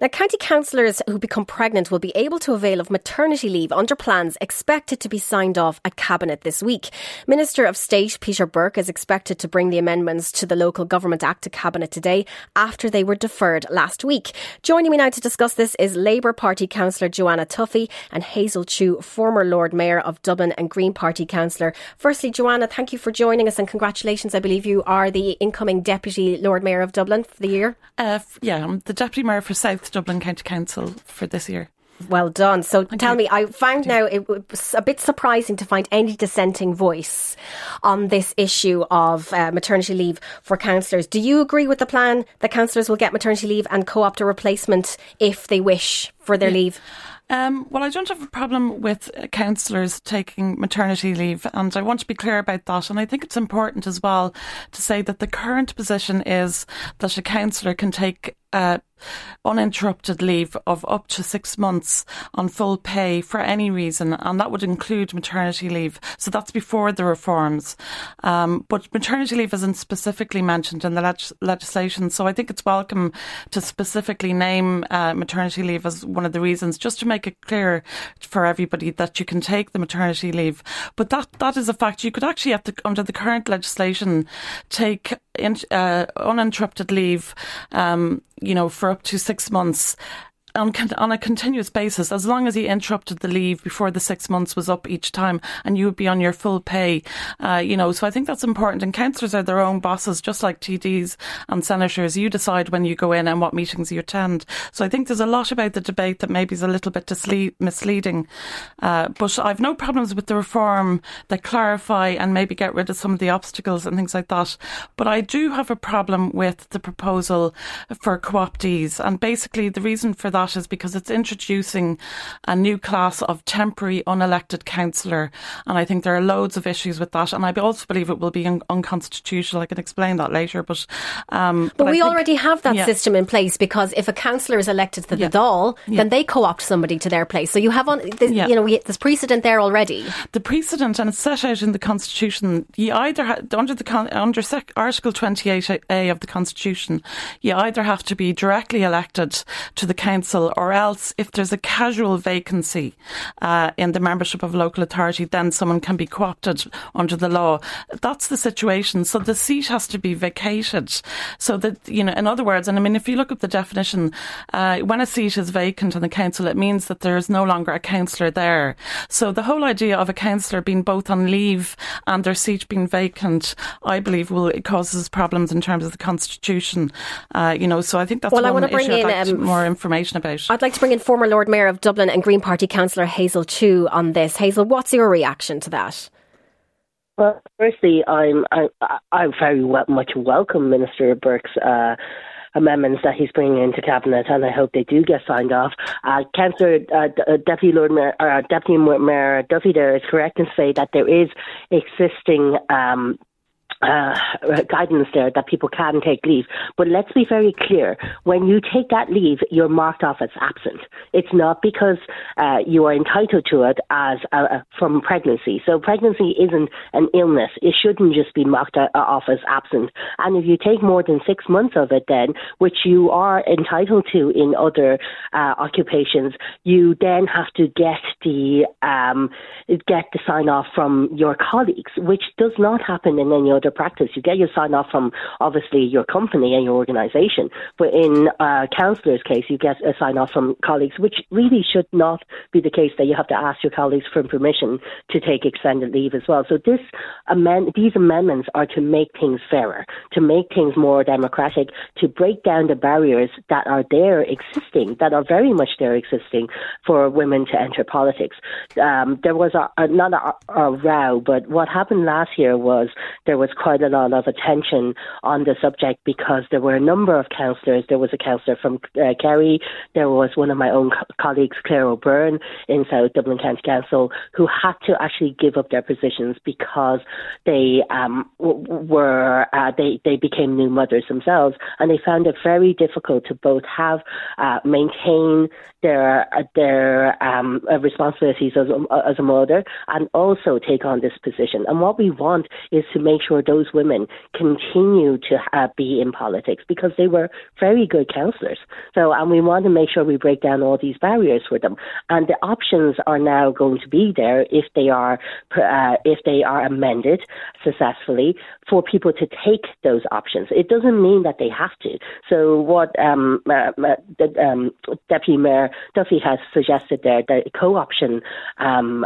Now, county councillors who become pregnant will be able to avail of maternity leave under plans expected to be signed off at Cabinet this week. Minister of State Peter Burke is expected to bring the amendments to the Local Government Act to Cabinet today after they were deferred last week. Joining me now to discuss this is Labour Party councillor Joanna Tuffy and Hazel Chu, former Lord Mayor of Dublin and Green Party councillor. Firstly, Joanna, thank you for joining us and congratulations. I believe you are the incoming Deputy Lord Mayor of Dublin for the year. Uh, yeah, I'm the Deputy Mayor for South Dublin County Council for this year. Well done. So Thank tell you. me, I found now it was a bit surprising to find any dissenting voice on this issue of uh, maternity leave for councillors. Do you agree with the plan that councillors will get maternity leave and co opt a replacement if they wish for their yeah. leave? Um, well, I don't have a problem with councillors taking maternity leave, and I want to be clear about that. And I think it's important as well to say that the current position is that a councillor can take uh, uninterrupted leave of up to six months on full pay for any reason, and that would include maternity leave. So that's before the reforms. Um, but maternity leave isn't specifically mentioned in the leg- legislation, so I think it's welcome to specifically name uh, maternity leave as one of the reasons, just to make it clear for everybody that you can take the maternity leave. But that that is a fact. You could actually, under the current legislation, take in, uh, uninterrupted leave. Um, you know, for up to six months on, on a continuous basis, as long as he interrupted the leave before the six months was up each time, and you would be on your full pay. Uh, you know, so I think that's important. And councillors are their own bosses, just like TDs and senators. You decide when you go in and what meetings you attend. So I think there's a lot about the debate that maybe is a little bit misleading. Uh, but I've no problems with the reform that clarify and maybe get rid of some of the obstacles and things like that. But I do have a problem with the proposal for co-optees, and basically the reason for that that is because it's introducing a new class of temporary unelected councillor. And I think there are loads of issues with that. And I also believe it will be un- unconstitutional. I can explain that later. But, um, but, but we think, already have that yeah. system in place because if a councillor is elected to the yeah. Dáil, yeah. then they co opt somebody to their place. So you have on, this, you know, we, there's precedent there already. The precedent, and it's set out in the Constitution, you either, ha- under the under sec- Article 28A of the Constitution, you either have to be directly elected to the council council, or else if there's a casual vacancy uh, in the membership of a local authority, then someone can be co-opted under the law. That's the situation. So the seat has to be vacated. So that, you know, in other words, and I mean, if you look at the definition, uh, when a seat is vacant in the council, it means that there is no longer a councillor there. So the whole idea of a councillor being both on leave and their seat being vacant, I believe, will it causes problems in terms of the constitution. Uh, you know, so I think that's well, one I want to bring in like um, more information about about. I'd like to bring in former Lord Mayor of Dublin and Green Party councillor Hazel Chu on this. Hazel, what's your reaction to that? Well, firstly, I'm I, I very well, much welcome Minister Burke's uh, amendments that he's bringing into cabinet, and I hope they do get signed off. Uh, Councillor uh, uh, Deputy Lord Mayor, uh, Deputy Mayor Duffy there is correct to say that there is existing um, uh, guidance there that people can take leave. But let's be very clear: when you take that leave, you're marked off as absent. It's not because uh, you are entitled to it as uh, from pregnancy. So pregnancy isn't an illness. It shouldn't just be marked uh, off as absent. And if you take more than six months of it, then which you are entitled to in other uh, occupations, you then have to get the um, get the sign off from your colleagues, which does not happen in any other practice. You get your sign off from obviously your company and your organisation, but in a councillor's case, you get a sign off from colleagues, which really should not be the case. That you have to ask your colleagues for permission to take extended leave as well. So this amend these amendments are to make things fairer, to make things more democratic, to break down the barriers that are there existing, that are very much there existing for women to enter politics. Um, there was a, a not a, a row, but what happened last year was there was quite a lot of attention on the subject because there were a number of councillors. There was a councillor from uh, Kerry, there was one of my own co- colleagues, Claire O'Byrne, in South Dublin County Council, who had to actually give up their positions because they um, w- were uh, they they became new mothers themselves, and they found it very difficult to both have uh, maintain their their um, responsibilities as a, as a mother and also take on this position. And what we want is to make sure those women continue to uh, be in politics because they were very good councillors. So, and we want to make sure we break down all these barriers for them. And the options are now going to be there if they are uh, if they are amended successfully for people to take those options. It doesn't mean that they have to. So, what um, uh, the, um, Deputy Mayor Duffy has suggested there, the co-option um,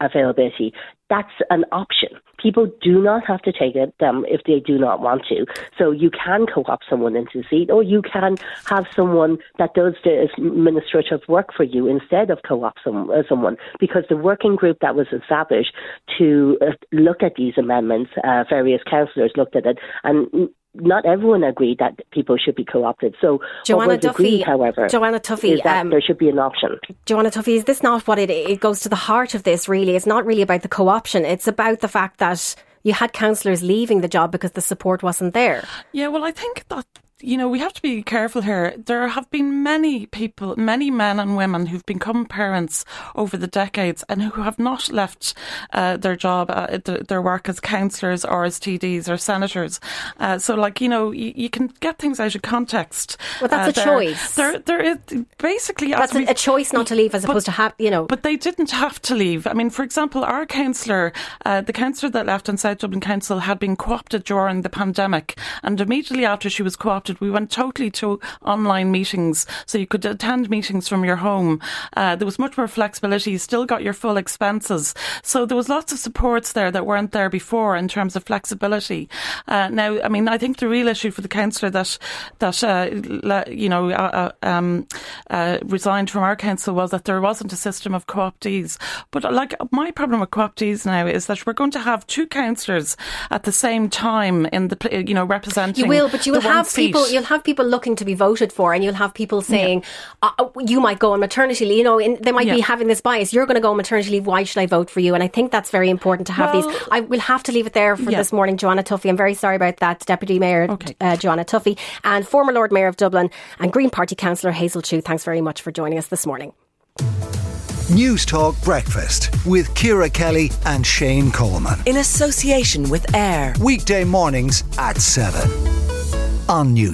availability, that's an option. People do not have to take it um, if they do not want to. So you can co-opt someone into seat, or you can have someone that does the administrative work for you instead of co-opt some, uh, someone. Because the working group that was established to uh, look at these amendments, uh, various councillors looked at it, and not everyone agreed that people should be co-opted. So Joanna Duffy, agreed, however, Joanna Tuffy, um, there should be an option. Joanna Tuffy, is this not what it? It goes to the heart of this. Really, it's not really about the co-option. It's about the fact that you had councillors leaving the job because the support wasn't there. Yeah, well, I think that you know, we have to be careful here. There have been many people, many men and women who've become parents over the decades and who have not left uh, their job, uh, their work as councillors or as TDs or senators. Uh, so, like, you know, you, you, can get things out of context. Well, that's uh, a choice. There, there is basically. That's a, a, choice not to leave as but, opposed to have, you know. But they didn't have to leave. I mean, for example, our councillor, uh, the councillor that left in South Dublin Council had been co opted during the pandemic. And immediately after she was co opted, we went totally to online meetings, so you could attend meetings from your home. Uh, there was much more flexibility. You still got your full expenses, so there was lots of supports there that weren't there before in terms of flexibility. Uh, now, I mean, I think the real issue for the councillor that that uh, you know uh, uh, um, uh, resigned from our council was that there wasn't a system of co-optees. But like my problem with co-optees now is that we're going to have two councillors at the same time in the you know representing. You will, but you will have seat. People. You'll have people looking to be voted for, and you'll have people saying, yeah. uh, "You might go on maternity leave." You know, in, they might yeah. be having this bias. You're going to go on maternity leave. Why should I vote for you? And I think that's very important to have well, these. I will have to leave it there for yeah. this morning, Joanna Tuffy. I'm very sorry about that, Deputy Mayor okay. uh, Joanna Tuffy, and former Lord Mayor of Dublin and Green Party Councillor Hazel Chu. Thanks very much for joining us this morning. News Talk Breakfast with Ciara Kelly and Shane Coleman. In association with AIR. Weekday mornings at 7 on News.